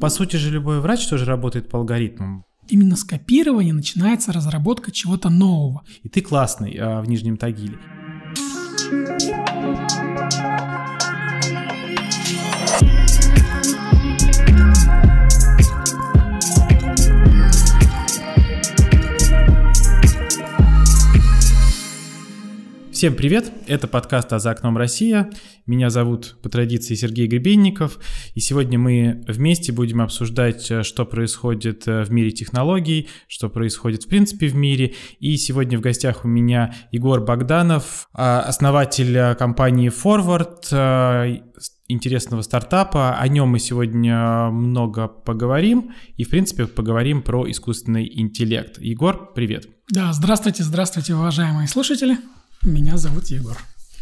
По сути же любой врач тоже работает по алгоритмам. Именно с копирования начинается разработка чего-то нового. И ты классный а, в Нижнем Тагиле. Всем привет! Это подкаст «А за окном Россия». Меня зовут по традиции Сергей Гребенников. И сегодня мы вместе будем обсуждать, э, что происходит э, в мире технологий, что происходит в принципе в мире. И сегодня в гостях у меня Егор Богданов, а, основатель э, компании Forward, интересного стартапа. О нем мы сегодня много поговорим и, в принципе, поговорим про искусственный интеллект. Егор, привет. Да, здравствуйте, здравствуйте, уважаемые слушатели. Меня зовут Егор.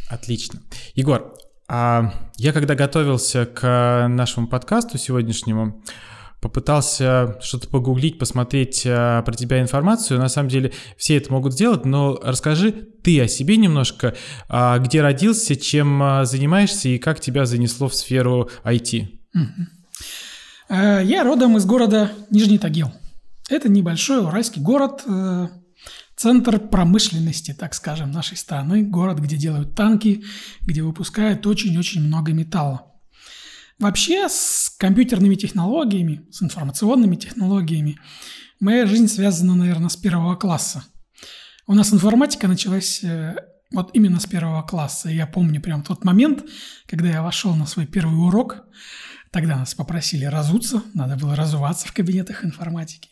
Отлично. Егор, а я когда готовился к нашему подкасту сегодняшнему, попытался что-то погуглить, посмотреть а, про тебя информацию. На самом деле все это могут сделать, но расскажи ты о себе немножко, а, где родился, чем а, занимаешься и как тебя занесло в сферу IT. Э, я родом из города Нижний Тагил. Это небольшой уральский город, э, центр промышленности, так скажем, нашей страны, город, где делают танки, где выпускают очень-очень много металла. Вообще с компьютерными технологиями, с информационными технологиями моя жизнь связана, наверное, с первого класса. У нас информатика началась э, вот именно с первого класса. Я помню прям тот момент, когда я вошел на свой первый урок. Тогда нас попросили разуться, надо было разуваться в кабинетах информатики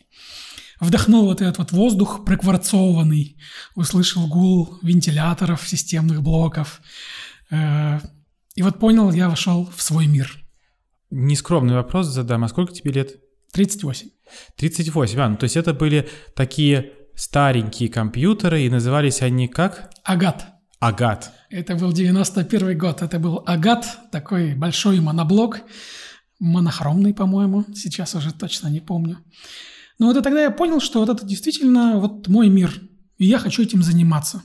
вдохнул вот этот вот воздух прокварцованный, услышал гул вентиляторов, системных блоков. Э, и вот понял, я вошел в свой мир. Нескромный вопрос задам. А сколько тебе лет? 38. 38, а, ну, то есть это были такие старенькие компьютеры, и назывались они как? Агат. Агат. Это был 91 год. Это был Агат, такой большой моноблок, монохромный, по-моему, сейчас уже точно не помню. Но вот тогда я понял, что вот это действительно вот мой мир, и я хочу этим заниматься.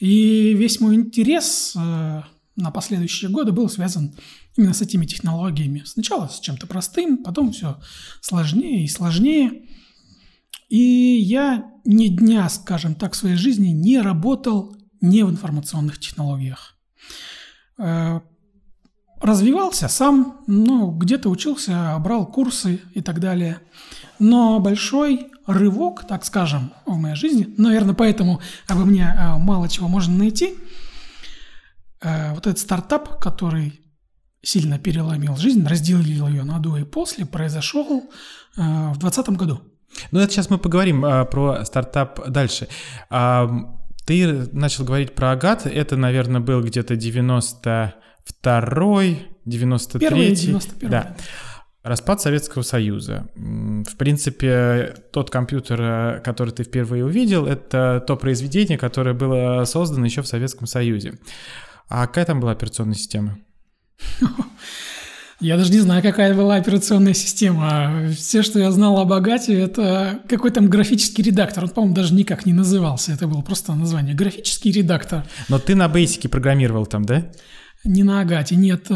И весь мой интерес э, на последующие годы был связан именно с этими технологиями. Сначала с чем-то простым, потом все сложнее и сложнее. И я ни дня, скажем так, в своей жизни не работал не в информационных технологиях. Э, развивался сам, ну, где-то учился, брал курсы и так далее. Но большой рывок, так скажем, в моей жизни, наверное, поэтому обо мне э, мало чего можно найти, э, вот этот стартап, который сильно переломил жизнь, разделил ее на до и после, произошел э, в 2020 году. Ну, это сейчас мы поговорим а, про стартап дальше. А, ты начал говорить про Агат, это, наверное, был где-то 92-й, 93-й. Первый, 91 да. Распад Советского Союза. В принципе, тот компьютер, э, который ты впервые увидел, это то произведение, которое было создано еще в Советском Союзе. А какая там была операционная система? Я даже не знаю, какая была операционная система. Все, что я знал о богате, это какой там графический редактор. Он, по-моему, даже никак не назывался. Это было просто название. Графический редактор. Но ты на Basic программировал там, да? Не на Агате, нет.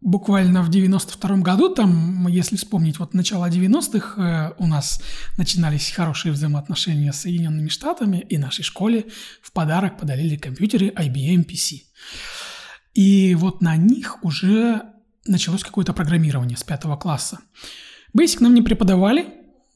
Буквально в 92 году, там, если вспомнить, вот начало 90-х э, у нас начинались хорошие взаимоотношения с Соединенными Штатами, и нашей школе в подарок подарили компьютеры IBM PC. И вот на них уже началось какое-то программирование с пятого класса. Basic нам не преподавали,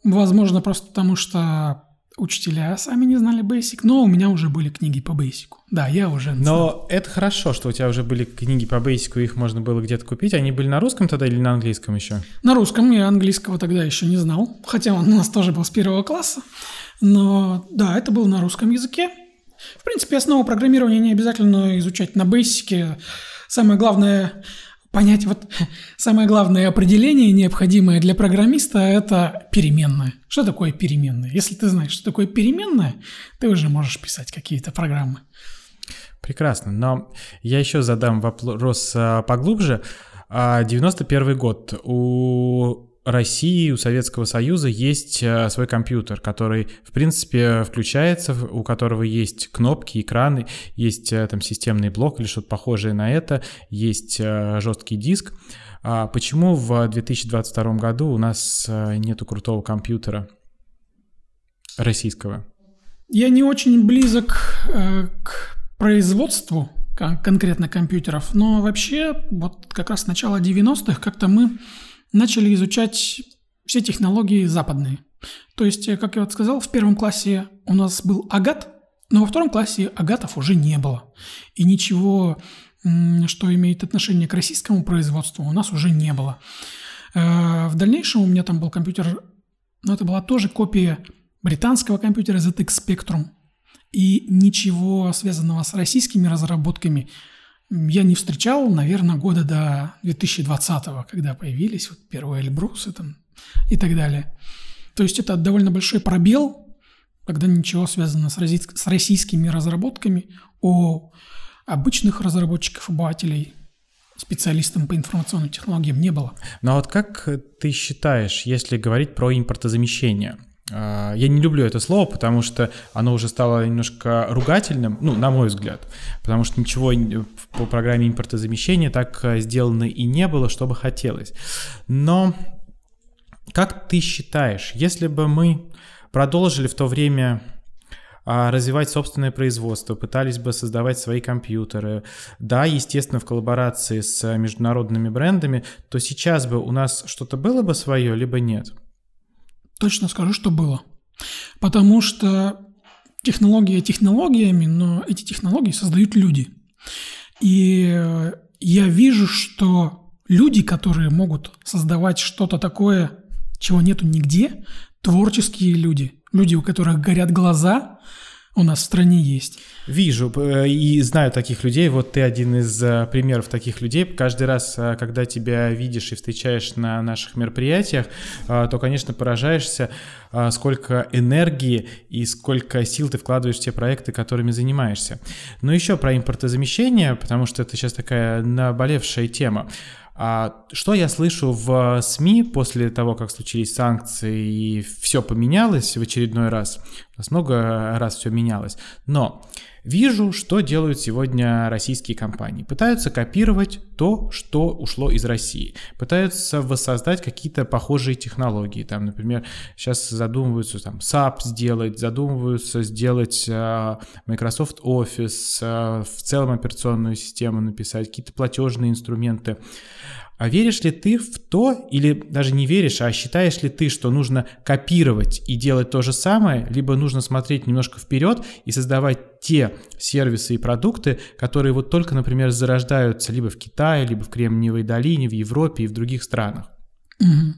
возможно, просто потому что Учителя сами не знали Basic, но у меня уже были книги по Basic. Да, я уже Но знал. это хорошо, что у тебя уже были книги по Basic, их можно было где-то купить. Они были на русском тогда или на английском еще? На русском, я английского тогда еще не знал, хотя он у нас тоже был с первого класса. Но да, это было на русском языке. В принципе, основу программирования не обязательно изучать на Basic. Самое главное понять вот самое главное определение, необходимое для программиста, это переменная. Что такое переменная? Если ты знаешь, что такое переменная, ты уже можешь писать какие-то программы. Прекрасно, но я еще задам вопрос а, поглубже. 91 а, год. У России, у Советского Союза есть э, свой компьютер, который, в принципе, включается, у которого есть кнопки, экраны, есть э, там системный блок или что-то похожее на это, есть э, жесткий диск. А почему в 2022 году у нас нету крутого компьютера российского? Я не очень близок к производству конкретно компьютеров, но вообще вот как раз с начала 90-х как-то мы начали изучать все технологии западные. То есть, э, как я вот сказал, в первом классе у нас был агат, но во втором классе агатов уже не было. И ничего, что имеет отношение к российскому производству, у нас уже не было. Э, в дальнейшем у меня там был компьютер, но это была тоже копия британского компьютера ZX Spectrum. И ничего связанного с российскими разработками я не встречал, наверное, года до 2020, когда появились вот первые Эльбрусы там и так далее. То есть это довольно большой пробел, когда ничего связано с, рози- с российскими разработками, о обычных разработчиков, обывателей, специалистам по информационным технологиям не было. А вот как ты считаешь, если говорить про импортозамещение – я не люблю это слово, потому что оно уже стало немножко ругательным, ну, на мой взгляд, потому что ничего по программе импортозамещения так э, сделано и не было, что бы хотелось. Но как ты считаешь, если бы мы продолжили в то время а, развивать собственное производство, пытались бы создавать свои компьютеры, да, естественно, в коллаборации с международными брендами, то сейчас бы у нас что-то было бы свое, либо нет? Точно скажу, что было. Потому что технология технологиями, но эти технологии создают люди. И э, я вижу, что люди, которые могут создавать что-то такое, чего нету нигде, творческие люди, люди, у которых горят глаза, у нас в стране есть. Вижу э, и знаю таких людей. Вот ты один из э, примеров таких людей. Каждый раз, э, когда тебя видишь и встречаешь на наших мероприятиях, то, конечно, поражаешься, сколько энергии и сколько сил ты вкладываешь в те проекты, которыми занимаешься. Но еще про импортозамещение, потому что это сейчас такая наболевшая тема. А что я слышу в СМИ после того, как случились санкции и все поменялось в очередной раз? Нас много раз все менялось. Но Вижу, что делают сегодня российские компании. Пытаются копировать то, что ушло из России. Пытаются воссоздать какие-то похожие технологии. Там, например, сейчас задумываются там SAP сделать, задумываются сделать uh, Microsoft Office, uh, в целом операционную систему написать, какие-то платежные инструменты. А веришь ли ты в то, или даже не веришь, а считаешь ли ты, что нужно копировать и делать то же самое, либо нужно смотреть немножко вперед и создавать те сервисы и продукты, которые вот только, например, зарождаются либо в Китае, либо в Кремниевой долине, в Европе и в других странах? Угу.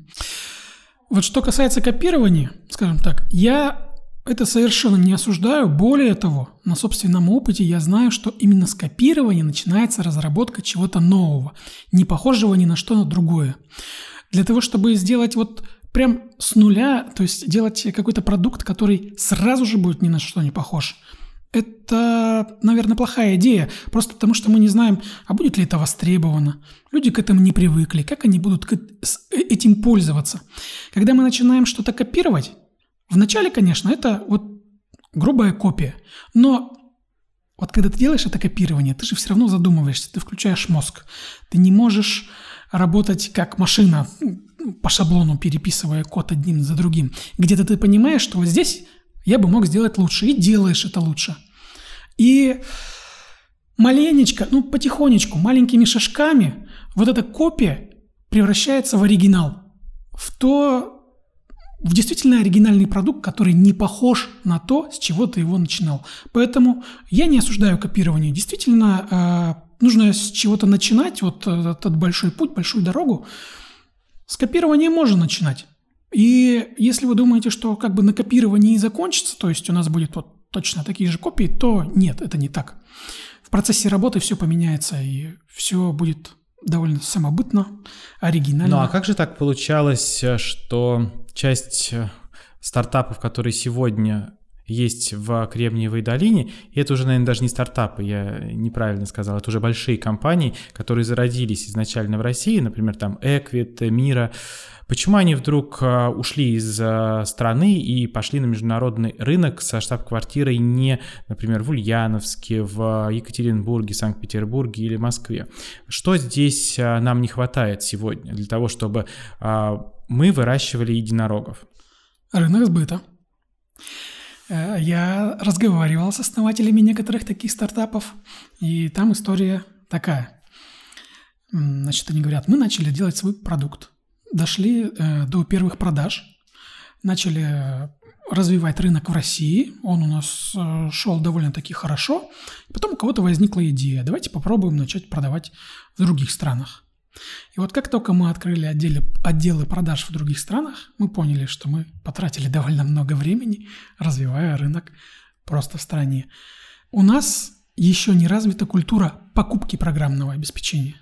Вот что касается копирования, скажем так, я это совершенно не осуждаю. Более того, на собственном опыте я знаю, что именно с копирования начинается разработка чего-то нового, не похожего ни на что на другое. Для того, чтобы сделать вот прям с нуля, то есть делать какой-то продукт, который сразу же будет ни на что не похож, это, наверное, плохая идея, просто потому что мы не знаем, а будет ли это востребовано. Люди к этому не привыкли, как они будут э, этим пользоваться. Когда мы начинаем что-то копировать, Вначале, конечно, это вот грубая копия, но вот когда ты делаешь это копирование, ты же все равно задумываешься, ты включаешь мозг. Ты не можешь работать как машина по шаблону, переписывая код одним за другим. Где-то ты понимаешь, что вот здесь я бы мог сделать лучше, и делаешь это лучше. И маленечко, ну потихонечку, маленькими шажками вот эта копия превращается в оригинал, в то, в действительно оригинальный продукт, который не похож на то, с чего ты его начинал. Поэтому я не осуждаю копирование. Действительно, э, нужно с чего-то начинать, вот этот большой путь, большую дорогу. С копирования можно начинать. И если вы думаете, что как бы на копировании и закончится, то есть у нас будет вот точно такие же копии, то нет, это не так. В процессе работы все поменяется, и все будет довольно самобытно, оригинально. Ну а как же так получалось, что часть э, стартапов, которые сегодня есть в Кремниевой долине. И это уже, наверное, даже не стартапы, я неправильно сказал, это уже большие компании, которые зародились изначально в России, например, там Эквит, Мира. Почему они вдруг а, ушли из а, страны и пошли на международный рынок со штаб-квартирой не, например, в Ульяновске, в Екатеринбурге, Санкт-Петербурге или Москве? Что здесь нам не хватает сегодня для того, чтобы мы выращивали единорогов? Рынок сбыта. Э, я разговаривал с основателями некоторых таких стартапов, и там история такая. Значит, они говорят, мы начали делать свой продукт, дошли э, до первых продаж, начали развивать рынок в России, он у нас э, шел довольно-таки хорошо, потом у кого-то возникла идея, давайте попробуем начать продавать в других странах. И вот как только мы открыли отделы, отделы продаж в других странах, мы поняли, что мы потратили довольно много времени, развивая рынок просто в стране. У нас еще не развита культура покупки программного обеспечения.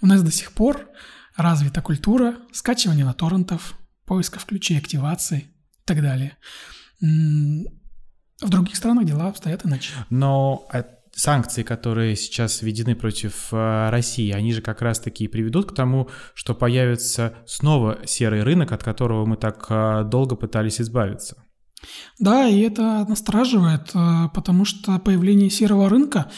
У нас до сих пор развита культура скачивания на торрентов, поисков ключей активации и так далее. В других странах дела обстоят иначе. Но санкции, которые сейчас введены против э, России, они же как раз-таки приведут к тому, что появится снова серый рынок, от которого мы так э, долго пытались избавиться. Да, и это настораживает, э, потому что появление серого рынка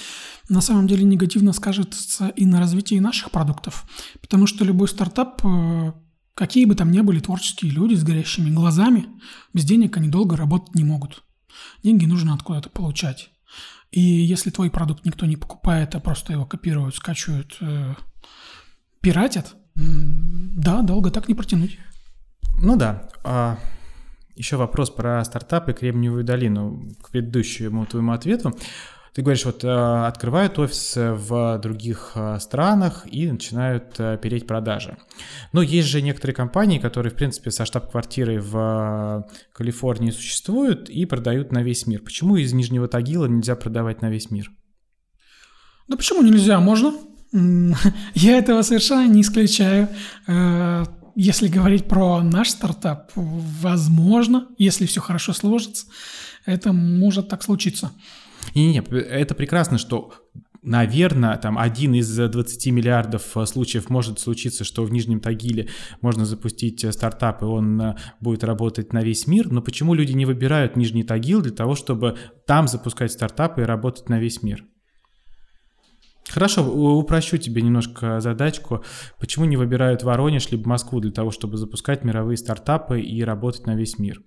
на самом деле негативно скажется и на развитии наших продуктов, потому что любой стартап, какие бы там ни были творческие люди с горящими глазами, без денег они долго работать не могут. Деньги нужно откуда-то получать. И если твой продукт никто не покупает, а просто его копируют, скачивают, э, пиратят, да, долго так не протянуть. Ну да. А, еще вопрос про стартапы Кремниевую долину к предыдущему твоему ответу. Ты говоришь, вот э, открывают офисы в других э, странах и начинают э, переть продажи. Но есть же некоторые компании, которые, в принципе, со штаб-квартирой в Калифорнии существуют и продают на весь мир. Почему из Нижнего Тагила нельзя продавать на весь мир? Да почему нельзя? Можно. Я этого совершенно не исключаю. Если говорить про наш стартап, возможно, если все хорошо сложится, это может так случиться. Не-не, это прекрасно, что Наверное, там один из 20 миллиардов э, случаев может случиться, что в Нижнем Тагиле можно запустить э, стартап, и он э, будет работать на весь мир. Но почему люди не выбирают Нижний Тагил для того, чтобы там запускать стартапы и работать на весь мир? Хорошо, упрощу тебе немножко задачку. Почему не выбирают Воронеж либо Москву для того, чтобы запускать мировые стартапы и работать на весь мир?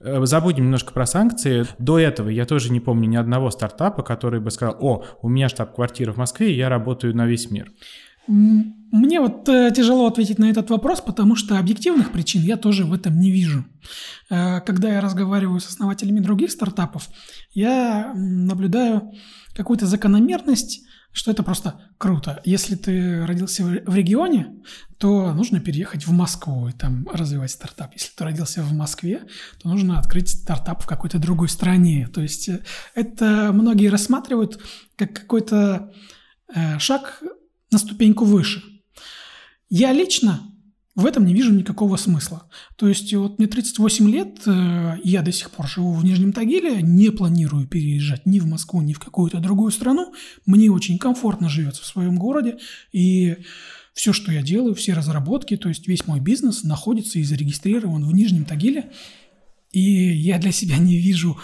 Э, забудем немножко про санкции. До этого я тоже не помню ни одного стартапа, который бы сказал, о, у меня штаб-квартира в Москве, я работаю на весь мир. Мне вот э, тяжело ответить на этот вопрос, потому что объективных причин я тоже в этом не вижу. Э, когда я разговариваю с основателями других стартапов, я наблюдаю какую-то закономерность, что это просто круто. Если ты родился в регионе, то нужно переехать в Москву и там развивать стартап. Если ты родился в Москве, то нужно открыть стартап в какой-то другой стране. То есть э, это многие рассматривают как какой-то э, шаг на ступеньку выше. Я лично в этом не вижу никакого смысла. То есть вот мне 38 лет, э, я до сих пор живу в Нижнем Тагиле, не планирую переезжать ни в Москву, ни в какую-то другую страну. Мне очень комфортно живется в своем городе, и все, что я делаю, все разработки, то есть весь мой бизнес находится и зарегистрирован в Нижнем Тагиле. И я для себя не вижу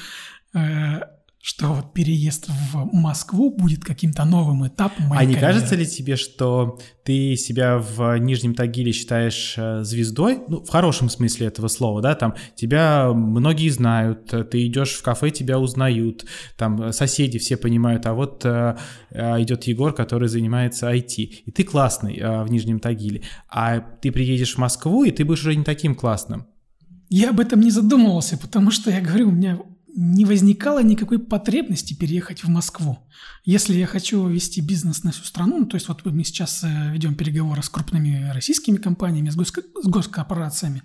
э, что вот переезд в Москву будет каким-то новым этапом моей А не карьеры. кажется ли тебе, что ты себя в Нижнем Тагиле считаешь э, звездой? Ну, в хорошем смысле этого слова, да, там тебя многие знают, ты идешь в кафе, тебя узнают, там соседи все понимают, а вот э, э идет Егор, который занимается IT, и ты классный э, в Нижнем Тагиле, а ты приедешь в Москву, и ты будешь уже не таким классным. Я об этом не задумывался, потому что я говорю, у меня не возникало никакой потребности переехать в Москву. Если я хочу вести бизнес на всю страну, ну, то есть вот мы сейчас э, ведем переговоры с крупными российскими компаниями, с, гос- с госкорпорациями,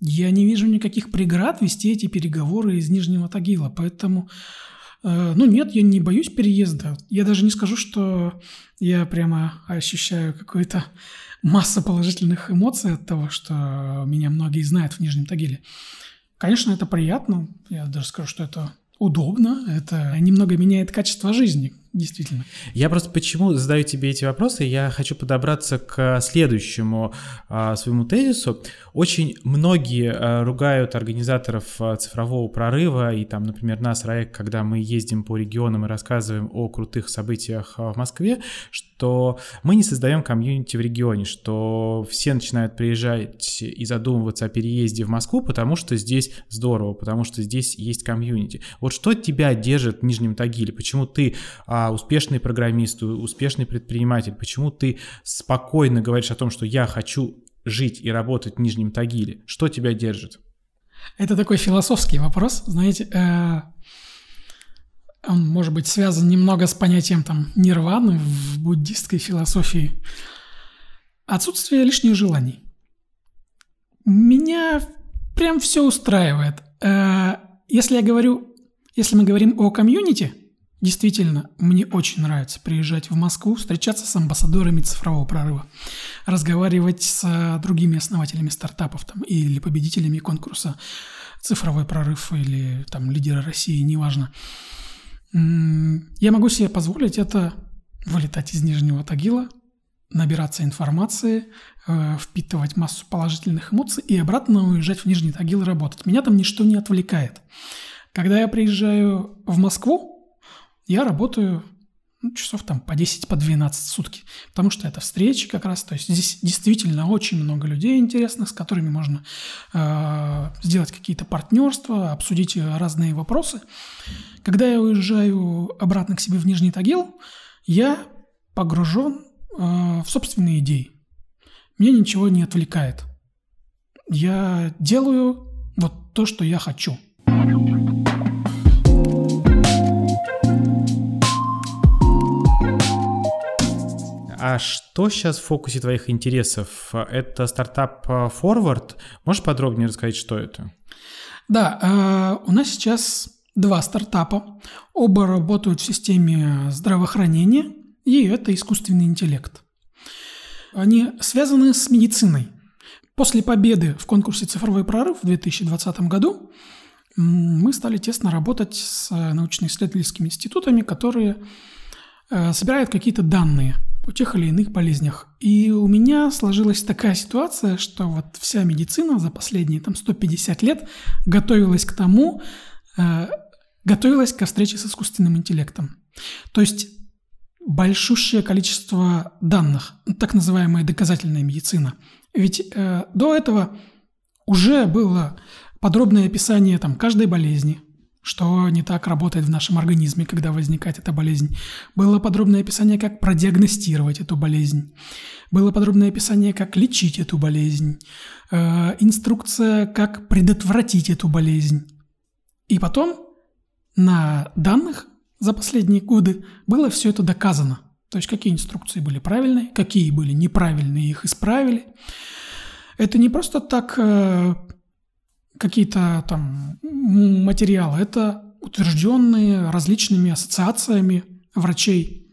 я не вижу никаких преград вести эти переговоры из Нижнего Тагила. Поэтому, э, ну нет, я не боюсь переезда. Я даже не скажу, что я прямо ощущаю какую-то массу положительных эмоций от того, что меня многие знают в Нижнем Тагиле. Конечно, это приятно. Я даже скажу, что это удобно. Это немного меняет качество жизни действительно. Я просто почему задаю тебе эти вопросы, я хочу подобраться к следующему а, своему тезису. Очень многие а, ругают организаторов а, цифрового прорыва и там, например, нас, Раек, когда мы ездим по регионам и рассказываем о крутых событиях а, в Москве, что мы не создаем комьюнити в регионе, что все начинают приезжать и задумываться о переезде в Москву, потому что здесь здорово, потому что здесь есть комьюнити. Вот что тебя держит в Нижнем Тагиле? Почему ты а, успешный программист, успешный предприниматель, почему ты спокойно говоришь о том, что я хочу жить и работать в Нижнем Тагиле? Что тебя держит? Это такой философский вопрос, знаете, э, он может быть связан немного с понятием там нирваны в буддистской философии. Отсутствие лишних желаний. Меня прям все устраивает. Э, если я говорю, если мы говорим о комьюнити – Действительно, мне очень нравится приезжать в Москву, встречаться с амбассадорами цифрового прорыва, разговаривать с другими основателями стартапов там, или победителями конкурса «Цифровой прорыв» или там «Лидеры России», неважно. Я могу себе позволить это вылетать из Нижнего Тагила, набираться информации, э, впитывать массу положительных эмоций и обратно уезжать в Нижний Тагил работать. Меня там ничто не отвлекает. Когда я приезжаю в Москву, я работаю ну, часов там по 10, по 12 сутки, потому что это встречи как раз, то есть здесь действительно очень много людей интересных, с которыми можно э, сделать какие-то партнерства, обсудить разные вопросы. Когда я уезжаю обратно к себе в Нижний Тагил, я погружен э, в собственные идеи. Меня ничего не отвлекает. Я делаю вот то, что я хочу. А что сейчас в фокусе твоих интересов? Это стартап Forward. Можешь подробнее рассказать, что это? Да, э, у нас сейчас два стартапа. Оба работают в системе здравоохранения, и это искусственный интеллект. Они связаны с медициной. После победы в конкурсе «Цифровой прорыв» в 2020 году мы стали тесно работать с научно-исследовательскими институтами, которые э, собирают какие-то данные о тех или иных болезнях. И у меня сложилась такая ситуация, что вот вся медицина за последние там 150 лет готовилась к тому, э, готовилась ко встрече с искусственным интеллектом. То есть большущее количество данных, так называемая доказательная медицина. Ведь э, до этого уже было подробное описание там, каждой болезни, что не так работает в нашем организме, когда возникает эта болезнь. Было подробное описание, как продиагностировать эту болезнь. Было подробное описание, как лечить эту болезнь. Э, инструкция, как предотвратить эту болезнь. И потом на данных за последние годы было все это доказано. То есть какие инструкции были правильные, какие были неправильные, их исправили. Это не просто так э, какие-то там материалы, это утвержденные различными ассоциациями врачей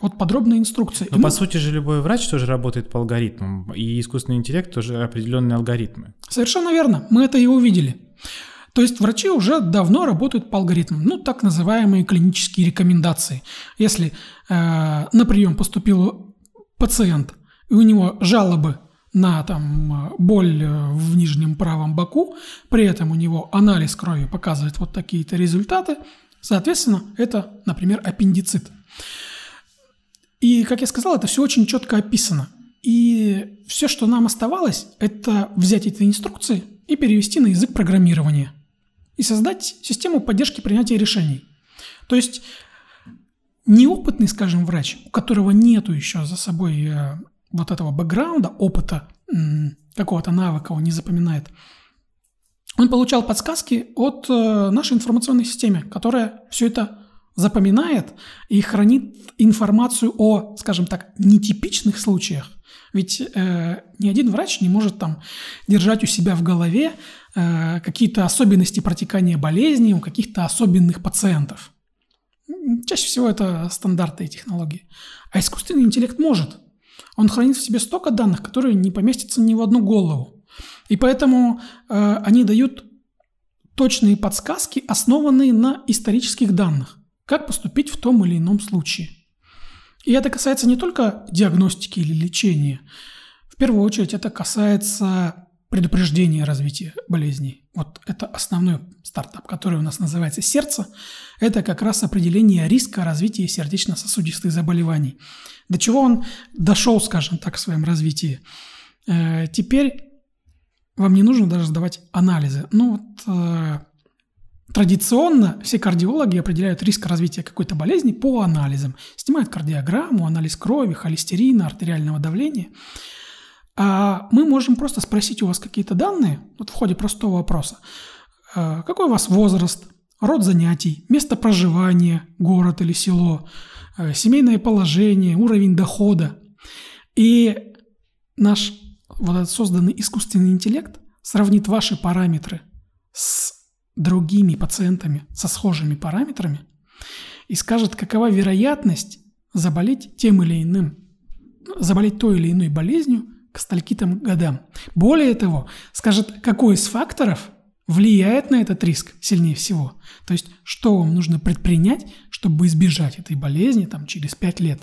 вот подробные инструкции. Но, мы... по сути же, любой врач тоже работает по алгоритмам, и искусственный интеллект тоже определенные алгоритмы. Совершенно верно, мы это и увидели. То есть врачи уже давно работают по алгоритмам, ну, так называемые клинические рекомендации. Если э, на прием поступил пациент, и у него жалобы на там, боль э, в нижнем правом боку, при этом у него анализ крови показывает вот такие-то результаты, соответственно, это, например, аппендицит. И, как я сказал, это все очень четко описано. И все, что нам оставалось, это взять эти инструкции и перевести на язык программирования и создать систему поддержки принятия решений. То есть неопытный, скажем, врач, у которого нету еще за собой э, вот этого бэкграунда, опыта, какого-то навыка он не запоминает, он получал подсказки от э, нашей информационной системе, которая все это запоминает и хранит информацию о, скажем так, нетипичных случаях. Ведь э, ни один врач не может там держать у себя в голове э, какие-то особенности протекания болезни у каких-то особенных пациентов. Чаще всего это стандарты и технологии. А искусственный интеллект может. Он хранит в себе столько данных, которые не поместятся ни в одну голову. И поэтому э, они дают точные подсказки, основанные на исторических данных, как поступить в том или ином случае. И это касается не только диагностики или лечения. В первую очередь это касается предупреждения развития болезней. Вот это основной стартап, который у нас называется «Сердце». Это как раз определение риска развития сердечно-сосудистых заболеваний. До чего он дошел, скажем так, в своем развитии. Э, теперь вам не нужно даже сдавать анализы. Ну вот э, традиционно все кардиологи определяют риск развития какой-то болезни по анализам. Снимают кардиограмму, анализ крови, холестерина, артериального давления. А мы можем просто спросить у вас какие-то данные, вот в ходе простого вопроса. Э, какой у вас возраст, род занятий, место проживания, город или село, э, семейное положение, уровень дохода. И наш вот этот созданный искусственный интеллект сравнит ваши параметры с другими пациентами со схожими параметрами и скажет, какова вероятность заболеть тем или иным, заболеть той или иной болезнью к стольким годам. Более того, скажет, какой из факторов влияет на этот риск сильнее всего. То есть, что вам нужно предпринять, чтобы избежать этой болезни там, через 5 лет.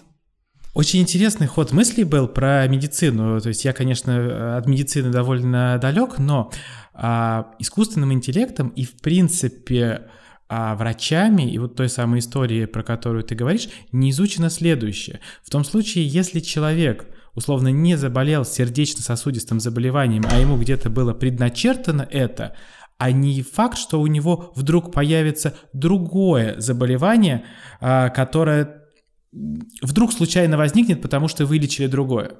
Очень интересный ход мыслей был про медицину. То есть я, конечно, от медицины довольно далек, но а, искусственным интеллектом и, в принципе, а врачами и вот той самой истории, про которую ты говоришь, не изучено следующее. В том случае, если человек условно не заболел сердечно-сосудистым заболеванием, а ему где-то было предначертано это, а не факт, что у него вдруг появится другое заболевание, а, которое вдруг случайно возникнет, потому что вылечили другое?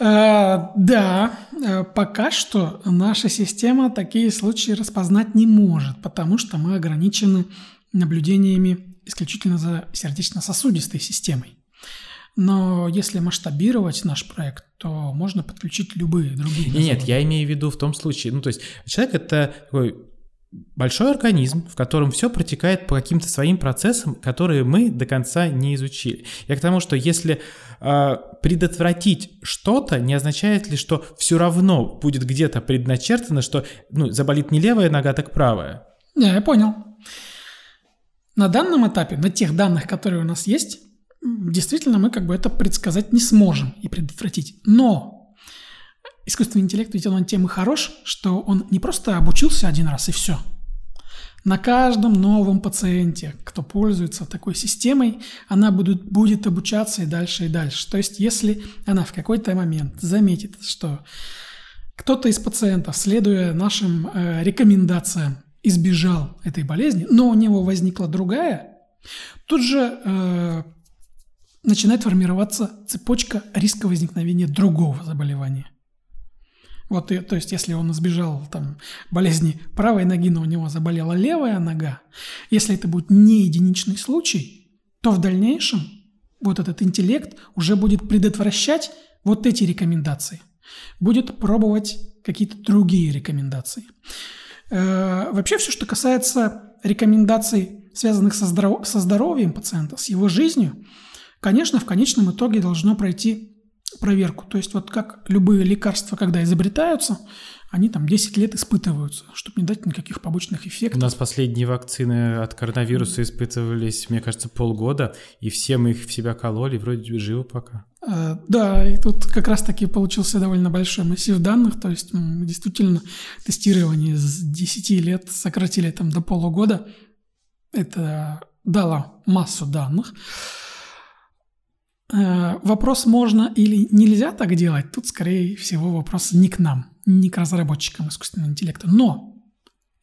Э, да, э, пока что наша система такие случаи распознать не может, потому что мы ограничены наблюдениями исключительно за сердечно-сосудистой системой. Но если масштабировать наш проект, то можно подключить любые другие. Нет, я имею в виду в том случае, ну то есть человек это такой большой организм, в котором все протекает по каким-то своим процессам, которые мы до конца не изучили. Я к тому, что если э, предотвратить что-то, не означает ли, что все равно будет где-то предначертано, что ну, заболит не левая нога, так правая. Не, я понял. На данном этапе, на тех данных, которые у нас есть, действительно мы как бы это предсказать не сможем и предотвратить. Но искусственный интеллект, ведь он тем и хорош, что он не просто обучился один раз и все. На каждом новом пациенте, кто пользуется такой системой, она будет, будет обучаться и дальше, и дальше. То есть, если она в какой-то момент заметит, что кто-то из пациентов, следуя нашим э, рекомендациям, избежал этой болезни, но у него возникла другая, тут же э, начинает формироваться цепочка риска возникновения другого заболевания. Вот, и, то есть, если он избежал там, болезни правой ноги, но у него заболела левая нога, если это будет не единичный случай, то в дальнейшем вот этот интеллект уже будет предотвращать вот эти рекомендации, будет пробовать какие-то другие рекомендации. Э, вообще все, что касается рекомендаций, связанных со, здоров- со здоровьем пациента, с его жизнью, конечно, в конечном итоге должно пройти проверку. То есть вот как любые лекарства, когда изобретаются, они там 10 лет испытываются, чтобы не дать никаких побочных эффектов. У нас последние вакцины от коронавируса испытывались, мне кажется, полгода, и все мы их в себя кололи, вроде живы пока. А, да, и тут как раз-таки получился довольно большой массив данных, то есть действительно тестирование с 10 лет сократили там до полугода. Это дало массу данных. Э, вопрос можно или нельзя так делать, тут, скорее всего, вопрос не к нам, не к разработчикам искусственного интеллекта. Но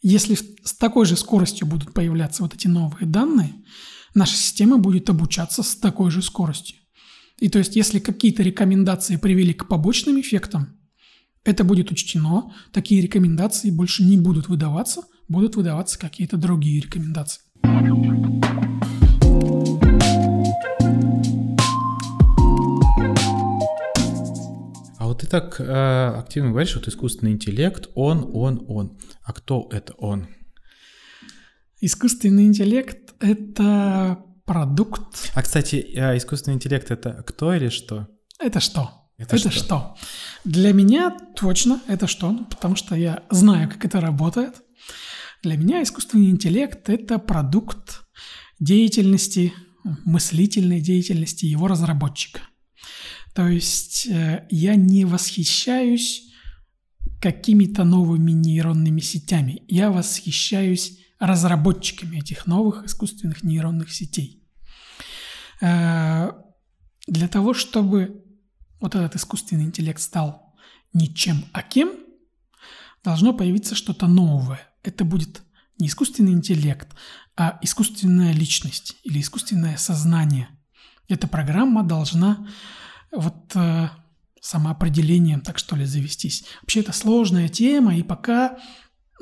если с такой же скоростью будут появляться вот эти новые данные, наша система будет обучаться с такой же скоростью. И то есть, если какие-то рекомендации привели к побочным эффектам, это будет учтено, такие рекомендации больше не будут выдаваться, будут выдаваться какие-то другие рекомендации. Так э, активно говоришь, что искусственный интеллект, он, он, он. А кто это он? Искусственный интеллект – это продукт. А, кстати, э, искусственный интеллект – это кто или что? Это что? Это, это что? что? Для меня точно это что? Потому что я знаю, как это работает. Для меня искусственный интеллект – это продукт деятельности, мыслительной деятельности его разработчика. То есть э, я не восхищаюсь какими-то новыми нейронными сетями. Я восхищаюсь разработчиками этих новых искусственных нейронных сетей. Э, для того, чтобы вот этот искусственный интеллект стал ничем, а кем, должно появиться что-то новое. Это будет не искусственный интеллект, а искусственная личность или искусственное сознание. Эта программа должна вот э, самоопределением, так что ли, завестись. Вообще это сложная тема, и пока,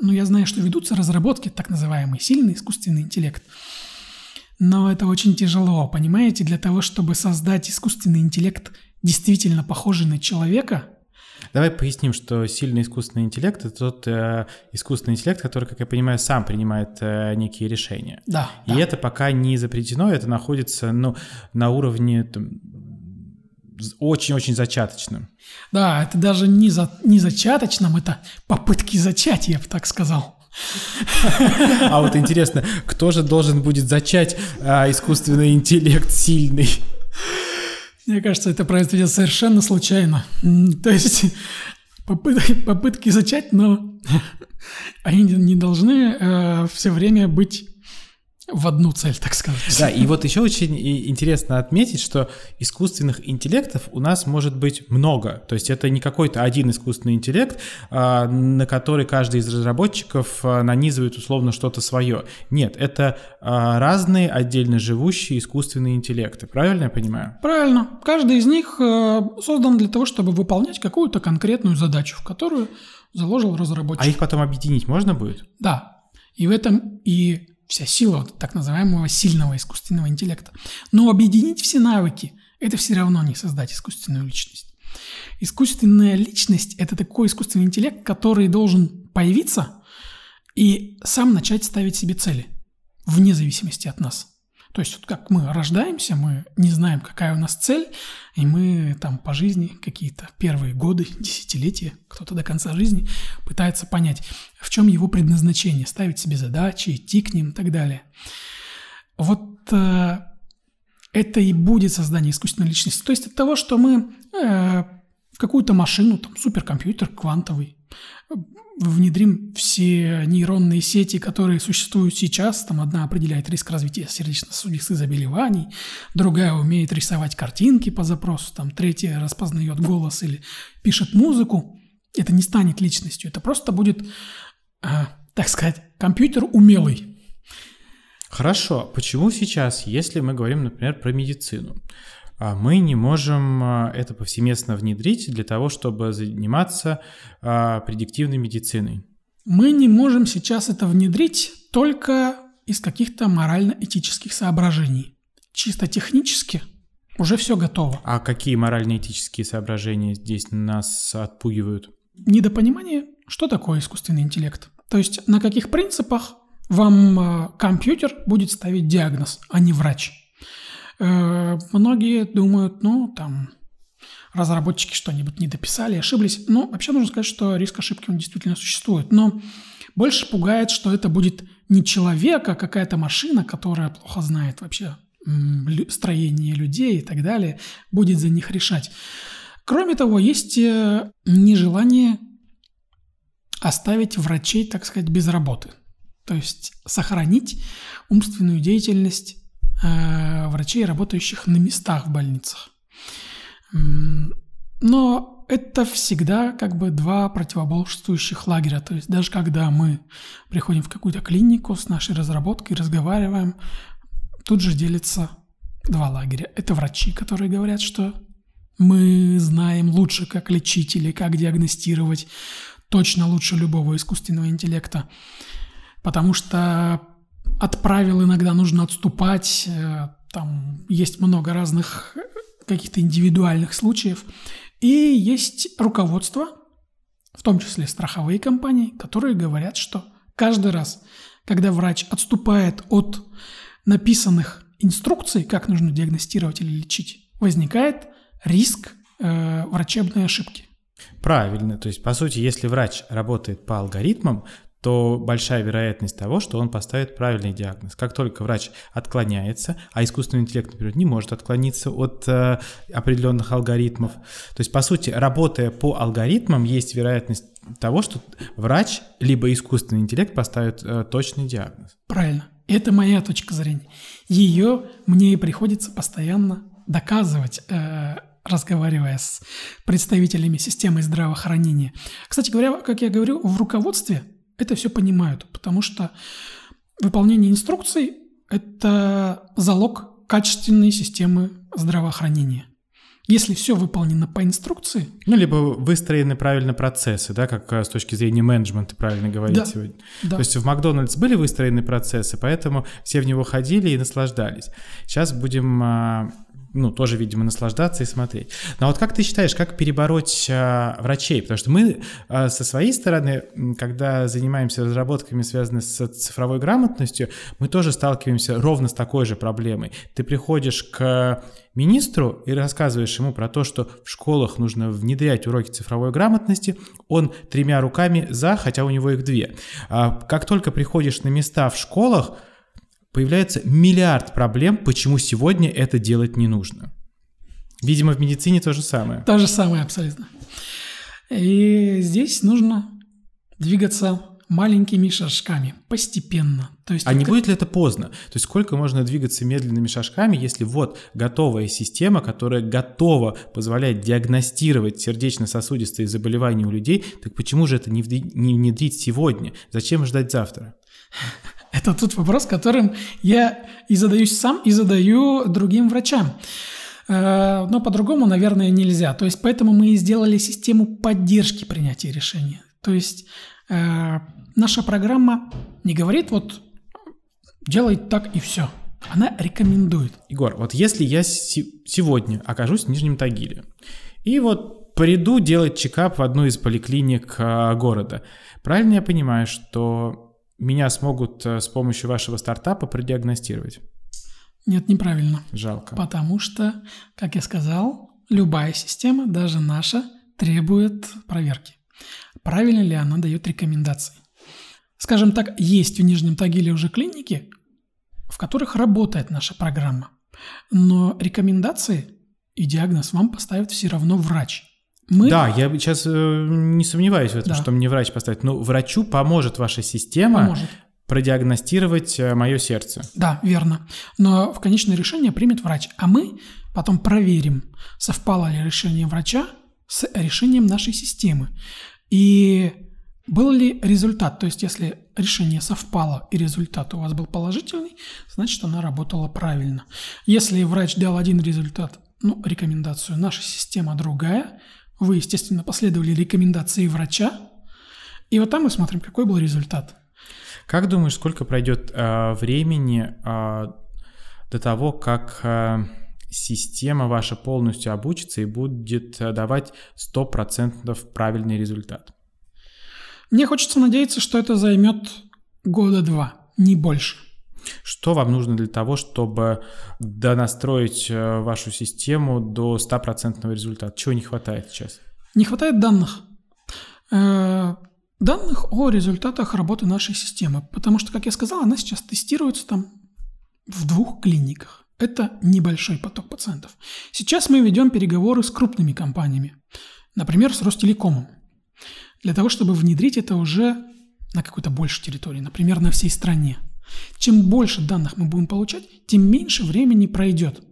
ну, я знаю, что ведутся разработки, так называемый сильный искусственный интеллект. Но это очень тяжело, понимаете, для того, чтобы создать искусственный интеллект, действительно похожий на человека, Давай поясним, что сильный искусственный интеллект — это тот э, искусственный интеллект, который, как я понимаю, сам принимает э, некие решения. Да. И да. это пока не запретено, это находится ну, на уровне там, очень-очень зачаточным. Да, это даже не, за, не зачаточным, это попытки зачать, я бы так сказал. А вот интересно, кто же должен будет зачать а, искусственный интеллект сильный? Мне кажется, это произойдет совершенно случайно. То есть попытки, попытки зачать, но они не должны э, все время быть в одну цель, так сказать. Да, и вот еще очень интересно отметить, что искусственных интеллектов у нас может быть много. То есть это не какой-то один искусственный интеллект, а, на который каждый из разработчиков а, нанизывает условно что-то свое. Нет, это а, разные отдельно живущие искусственные интеллекты. Правильно я понимаю? Правильно. Каждый из них э, создан для того, чтобы выполнять какую-то конкретную задачу, в которую заложил разработчик. А их потом объединить можно будет? Да. И в этом и вся сила так называемого сильного искусственного интеллекта. Но объединить все навыки – это все равно не создать искусственную личность. Искусственная личность – это такой искусственный интеллект, который должен появиться и сам начать ставить себе цели, вне зависимости от нас. То есть вот как мы рождаемся, мы не знаем, какая у нас цель, и мы там по жизни какие-то первые годы, десятилетия, кто-то до конца жизни пытается понять, в чем его предназначение, ставить себе задачи, идти к ним и так далее. Вот э, это и будет создание искусственной личности. То есть от того, что мы э, в какую-то машину, там, суперкомпьютер квантовый, внедрим все нейронные сети, которые существуют сейчас. Там одна определяет риск развития сердечно-сосудистых заболеваний, другая умеет рисовать картинки по запросу, там третья распознает голос или пишет музыку. Это не станет личностью, это просто будет, э, так сказать, компьютер умелый. Хорошо. Почему сейчас, если мы говорим, например, про медицину, мы не можем а, это повсеместно внедрить для того, чтобы заниматься а, предиктивной медициной. Мы не можем сейчас это внедрить только из каких-то морально-этических соображений. Чисто технически уже все готово. А какие морально-этические соображения здесь нас отпугивают? Недопонимание, что такое искусственный интеллект. То есть на каких принципах вам компьютер будет ставить диагноз, а не врач. Э, многие думают, ну, там, разработчики что-нибудь не дописали, ошиблись. Ну, вообще нужно сказать, что риск ошибки он действительно существует. Но больше пугает, что это будет не человек, а какая-то машина, которая плохо знает вообще строение людей и так далее, будет за них решать. Кроме того, есть э, нежелание оставить врачей, так сказать, без работы. То есть сохранить умственную деятельность врачей, работающих на местах в больницах. Но это всегда как бы два противоборствующих лагеря. То есть даже когда мы приходим в какую-то клинику с нашей разработкой, разговариваем, тут же делится два лагеря. Это врачи, которые говорят, что мы знаем лучше, как лечить или как диагностировать, точно лучше любого искусственного интеллекта. Потому что от правил иногда нужно отступать, э, там есть много разных каких-то индивидуальных случаев. И есть руководство, в том числе страховые компании, которые говорят, что каждый раз, когда врач отступает от написанных инструкций, как нужно диагностировать или лечить, возникает риск э, врачебные ошибки. Правильно. То есть, по сути, если врач работает по алгоритмам, то большая вероятность того, что он поставит правильный диагноз. Как только врач отклоняется, а искусственный интеллект, например, не может отклониться от э, определенных алгоритмов, то есть, по сути, работая по алгоритмам, есть вероятность того, что врач либо искусственный интеллект поставит э, точный диагноз. Правильно. Это моя точка зрения. Ее мне и приходится постоянно доказывать, э, разговаривая с представителями системы здравоохранения. Кстати говоря, как я говорю, в руководстве это все понимают, потому что выполнение инструкций – это залог качественной системы здравоохранения. Если все выполнено по инструкции... Ну, либо выстроены правильно процессы, да, как э, с точки зрения менеджмента правильно говорить да, сегодня. Да. То есть в Макдональдс были выстроены процессы, поэтому все в него ходили и наслаждались. Сейчас будем а, ну, тоже, видимо, наслаждаться и смотреть. Но вот как ты считаешь, как перебороть а, врачей? Потому что мы а, со своей стороны, когда занимаемся разработками, связанными с цифровой грамотностью, мы тоже сталкиваемся ровно с такой же проблемой. Ты приходишь к министру и рассказываешь ему про то, что в школах нужно внедрять уроки цифровой грамотности, он тремя руками за, хотя у него их две. А как только приходишь на места в школах, появляется миллиард проблем, почему сегодня это делать не нужно. Видимо, в медицине то же самое. То же самое абсолютно. И здесь нужно двигаться маленькими шажками, постепенно. То есть а не будет ли это поздно? То есть сколько можно двигаться медленными шажками, если вот готовая система, которая готова позволять диагностировать сердечно-сосудистые заболевания у людей, так почему же это не внедрить сегодня? Зачем ждать завтра? Это тот вопрос, которым я и задаюсь сам, и задаю другим врачам. Э, но по-другому, наверное, нельзя. То есть поэтому мы и сделали систему поддержки принятия решения. То есть э, наша программа не говорит вот делай так и все. Она рекомендует. Егор, вот если я сегодня окажусь в Нижнем Тагиле, и вот приду делать чекап в одну из поликлиник э, города, правильно я понимаю, что меня смогут э, с помощью вашего стартапа продиагностировать? Нет, неправильно. Жалко. Потому что, как я сказал, любая система, даже наша, требует проверки. Правильно ли она дает рекомендации? Скажем так, есть в Нижнем Тагиле уже клиники, в которых работает наша программа. Но рекомендации и диагноз вам поставит все равно врач. Мы... Да, я сейчас э, не сомневаюсь в этом, да. что мне врач поставит. Но врачу поможет ваша система поможет. продиагностировать э, мое сердце. Да, верно. Но в конечное решение примет врач. А мы потом проверим, совпало ли решение врача с решением нашей системы. И был ли результат? То есть, если решение совпало и результат у вас был положительный, значит, она работала правильно. Если врач дал один результат, ну, рекомендацию, наша система другая – вы, естественно, последовали рекомендации врача, и вот там мы смотрим, какой был результат. Как думаешь, сколько пройдет э, времени э, до того, как э, система ваша полностью обучится и будет давать 100% правильный результат? Мне хочется надеяться, что это займет года два, не больше. Что вам нужно для того, чтобы донастроить э, вашу систему до 100% результата? Чего не хватает сейчас? Не хватает данных. Э, данных о результатах работы нашей системы. Потому что, как я сказал, она сейчас тестируется там в двух клиниках. Это небольшой поток пациентов. Сейчас мы ведем переговоры с крупными компаниями. Например, с Ростелекомом. Для того, чтобы внедрить это уже на какой-то большей территории, например, на всей стране. Чем больше данных мы будем получать, тем меньше времени пройдет.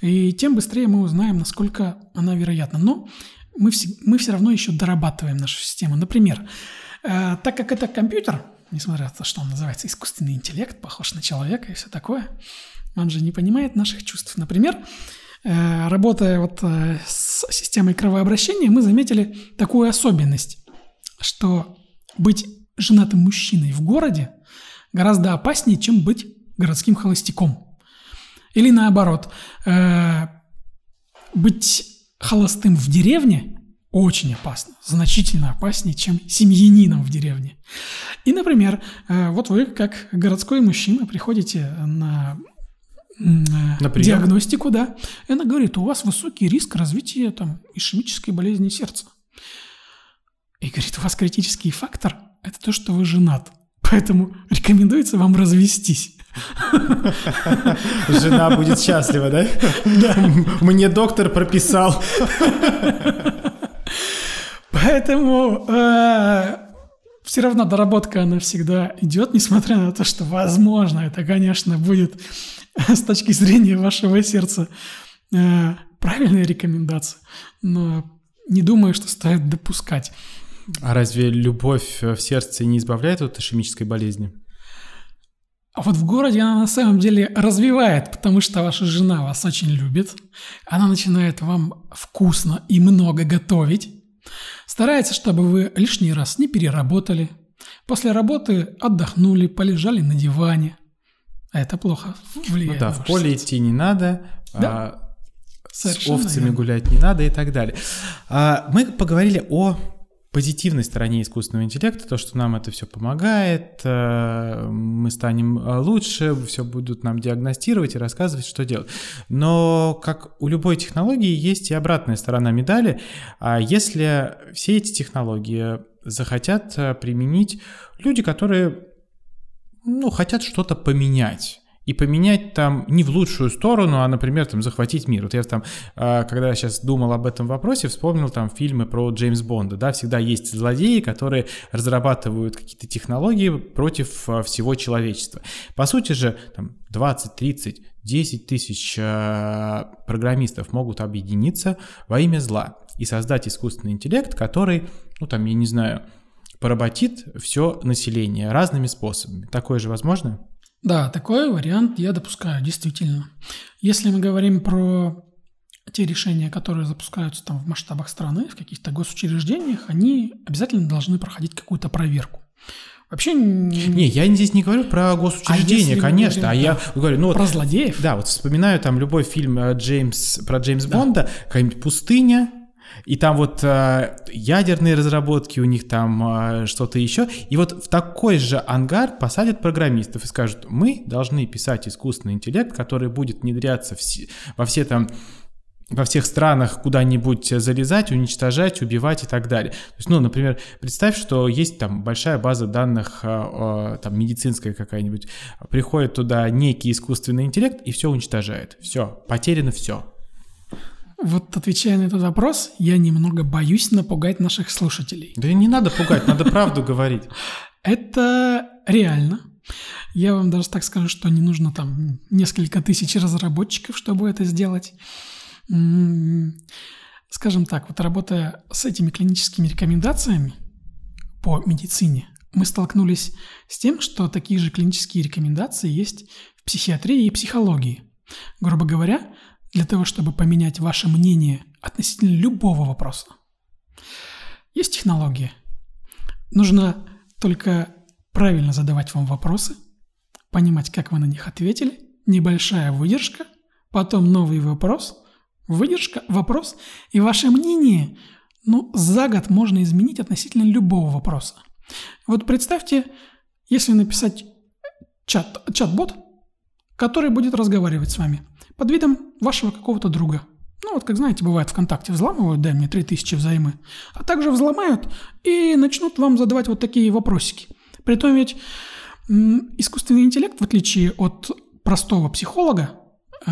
И тем быстрее мы узнаем, насколько она вероятна. Но мы, все, мы все равно еще дорабатываем нашу систему. Например, э, так как это компьютер, несмотря на то, что он называется искусственный интеллект, похож на человека и все такое, он же не понимает наших чувств. Например, э, работая вот э, с системой кровообращения, мы заметили такую особенность, что быть женатым мужчиной в городе гораздо опаснее, чем быть городским холостяком. Или наоборот, э, быть холостым в деревне очень опасно, значительно опаснее, чем семьянином в деревне. И, например, э, вот вы, как городской мужчина, приходите на Например? диагностику, да. И она говорит, у вас высокий риск развития там, ишемической болезни сердца. И говорит, у вас критический фактор – это то, что вы женат. Поэтому рекомендуется вам развестись. Жена будет счастлива, да? Да. Мне доктор прописал. Поэтому э, все равно доработка, она всегда идет, несмотря на то, что, возможно, это, конечно, будет с точки зрения вашего сердца э, правильная рекомендация, но не думаю, что стоит допускать. А разве любовь в сердце не избавляет от ишемической болезни? А вот в городе она на самом деле развивает, потому что ваша жена вас очень любит. Она начинает вам вкусно и много готовить. Старается, чтобы вы лишний раз не переработали. После работы отдохнули, полежали на диване. А это плохо влияет. Ну да, в поле сердце. идти не надо, да. а Совершенно с овцами верно. гулять не надо и так далее. А, мы поговорили о позитивной стороне искусственного интеллекта, то, что нам это все помогает, э, мы станем э, лучше, все будут нам диагностировать и рассказывать, что делать. Но, как у любой технологии, есть и обратная сторона медали. А если все эти технологии захотят э, применить люди, которые ну, хотят что-то поменять, и поменять там не в лучшую сторону, а, например, там захватить мир. Вот я там, а, когда сейчас думал об этом вопросе, вспомнил там фильмы про Джеймс Бонда, да, всегда есть злодеи, которые разрабатывают какие-то технологии против а, всего человечества. По сути же, там 20, 30, 10 тысяч а, программистов могут объединиться во имя зла и создать искусственный интеллект, который, ну там, я не знаю, поработит все население разными способами. Такое же возможно? Да, такой вариант я допускаю, действительно. Если мы говорим про те решения, которые запускаются там в масштабах страны, в каких-то госучреждениях, они обязательно должны проходить какую-то проверку. Вообще... Не, я здесь не говорю про госучреждения, а конечно, говорим, а да, я говорю, ну вот... Про злодеев? Да, вот вспоминаю там любой фильм э, Джеймс, про Джеймс да. Бонда, какая-нибудь пустыня, и там вот э, ядерные разработки, у них там э, что-то еще. И вот в такой же ангар посадят программистов и скажут, мы должны писать искусственный интеллект, который будет внедряться в, во все там во всех странах куда-нибудь залезать, уничтожать, убивать и так далее. То есть, ну, например, представь, что есть там большая база данных, э, там медицинская какая-нибудь, приходит туда некий искусственный интеллект и все уничтожает. Все, потеряно все. Вот отвечая на этот вопрос, я немного боюсь напугать наших слушателей. Да и не надо пугать, надо правду говорить. Это реально. Я вам даже так скажу, что не нужно там несколько тысяч разработчиков, чтобы это сделать. М-м-м. Скажем так, вот работая с этими клиническими рекомендациями по медицине, мы столкнулись с тем, что такие же клинические рекомендации есть в психиатрии и психологии. Грубо говоря, для того, чтобы поменять ваше мнение относительно любого вопроса. Есть технология. Нужно только правильно задавать вам вопросы, понимать, как вы на них ответили, небольшая выдержка, потом новый вопрос, выдержка, вопрос, и ваше мнение, ну, за год можно изменить относительно любого вопроса. Вот представьте, если написать чат, чат-бот, который будет разговаривать с вами под видом вашего какого-то друга. Ну, вот как знаете, бывает ВКонтакте взламывают, дай мне 3000 взаймы, а также взломают и начнут вам задавать вот такие вопросики. Притом ведь искусственный интеллект, в отличие от простого психолога, э,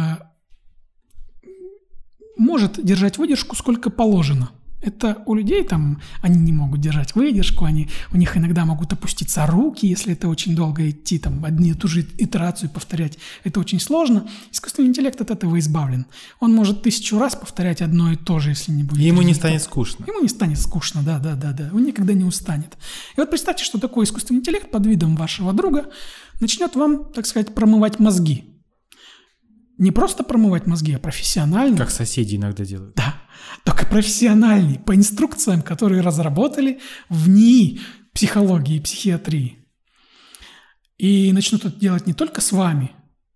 может держать выдержку сколько положено – это у людей там, они не могут держать выдержку, они, у них иногда могут опуститься руки, если это очень долго идти, там, одни и ту же итерацию повторять. Это очень сложно. Искусственный интеллект от этого избавлен. Он может тысячу раз повторять одно и то же, если не будет. И ему не станет скучно. Ему не станет скучно, да, да, да, да. Он никогда не устанет. И вот представьте, что такой искусственный интеллект под видом вашего друга начнет вам, так сказать, промывать мозги. Не просто промывать мозги, а профессионально. Как соседи иногда делают. Да только профессиональный, по инструкциям, которые разработали в НИИ психологии и психиатрии. И начнут это делать не только с вами,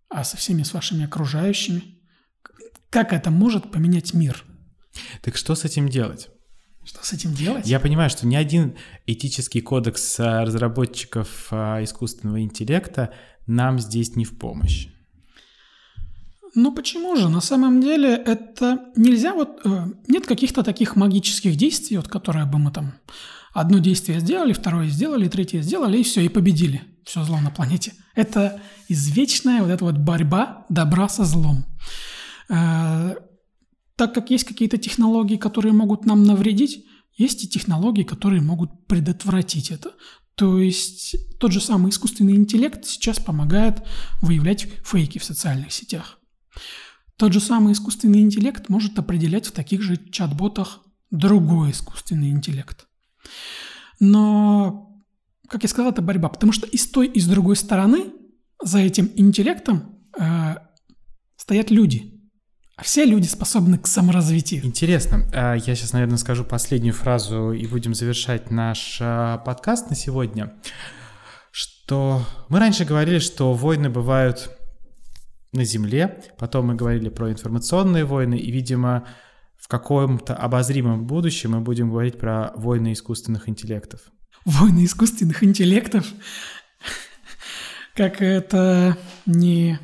а со всеми с вашими окружающими. Как это может поменять мир? Так что с этим делать? Что с этим делать? Я понимаю, что ни один этический кодекс а, разработчиков а, искусственного интеллекта нам здесь не в помощь. Ну почему же? На самом деле это нельзя вот... Э, нет каких-то таких магических действий, вот которые бы мы там одно действие сделали, второе сделали, третье сделали, и все, и победили все зло на планете. Это извечная вот эта вот борьба добра со злом. Э, так как есть какие-то технологии, которые могут нам навредить, есть и технологии, которые могут предотвратить это. То есть тот же самый искусственный интеллект сейчас помогает выявлять фейки в социальных сетях. Тот же самый искусственный интеллект может определять в таких же чат-ботах другой искусственный интеллект. Но, как я сказал, это борьба, потому что и с той, и с другой стороны за этим интеллектом э, стоят люди – а все люди способны к саморазвитию. Интересно. А, я сейчас, наверное, скажу последнюю фразу и будем завершать наш а, подкаст на сегодня. Что мы раньше говорили, что войны бывают на Земле, потом мы говорили про информационные войны, и, видимо, в каком-то обозримом будущем мы будем говорить про войны искусственных интеллектов. Войны искусственных интеллектов? Как это не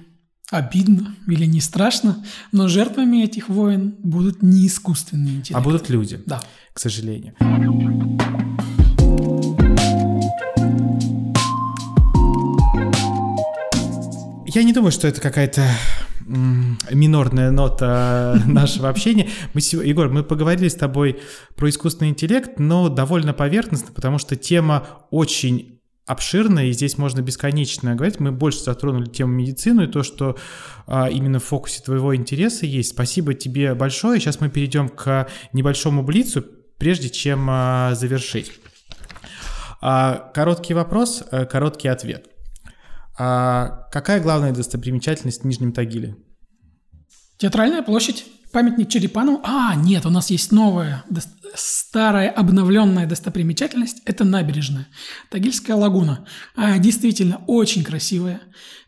обидно или не страшно, но жертвами этих войн будут не искусственные интеллекты. А будут люди, да. к сожалению. Я не думаю, что это какая-то минорная нота нашего общения. Мы, Егор, мы поговорили с тобой про искусственный интеллект, но довольно поверхностно, потому что тема очень обширно, и здесь можно бесконечно говорить. Мы больше затронули тему медицины, и то, что а, именно в фокусе твоего интереса есть. Спасибо тебе большое. Сейчас мы перейдем к небольшому блицу, прежде чем а, завершить. А, короткий вопрос, а, короткий ответ. А, какая главная достопримечательность в Нижнем Тагиле? Театральная площадь. Памятник Черепанову. А, нет, у нас есть новая, старая обновленная достопримечательность. Это набережная. Тагильская лагуна. А, действительно, очень красивая.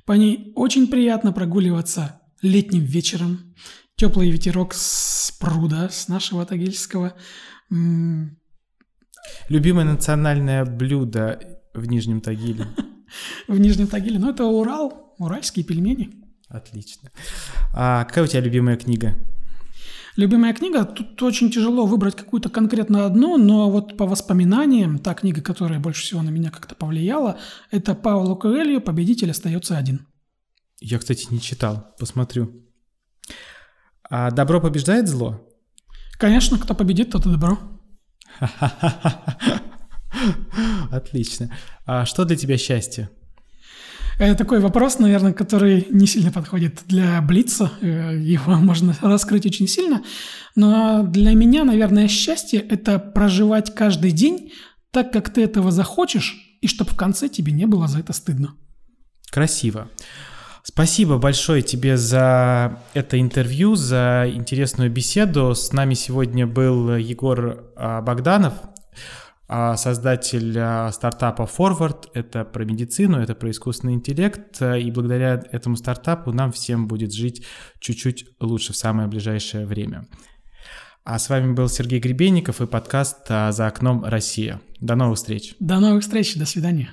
По ней очень приятно прогуливаться летним вечером. Теплый ветерок с пруда, с нашего тагильского. Любимое национальное блюдо в Нижнем Тагиле? В Нижнем Тагиле? Ну, это Урал, уральские пельмени. Отлично. А какая у тебя любимая книга? Любимая книга, тут очень тяжело выбрать какую-то конкретно одну, но вот по воспоминаниям, та книга, которая больше всего на меня как-то повлияла, это Пауло Коэльо «Победитель остается один». Я, кстати, не читал, посмотрю. А добро побеждает зло? Конечно, кто победит, тот и добро. Отлично. А что для тебя счастье? Это такой вопрос, наверное, который не сильно подходит для Блица. Э, его можно раскрыть очень сильно. Но для меня, наверное, счастье – это проживать каждый день так, как ты этого захочешь, и чтобы в конце тебе не было за это стыдно. Красиво. Спасибо большое тебе за это интервью, за интересную беседу. С нами сегодня был Егор а, Богданов, создатель а, стартапа Forward. Это про медицину, это про искусственный интеллект. И благодаря этому стартапу нам всем будет жить чуть-чуть лучше в самое ближайшее время. А с вами был Сергей Гребенников и подкаст «За окном Россия». До новых встреч. До новых встреч. До свидания.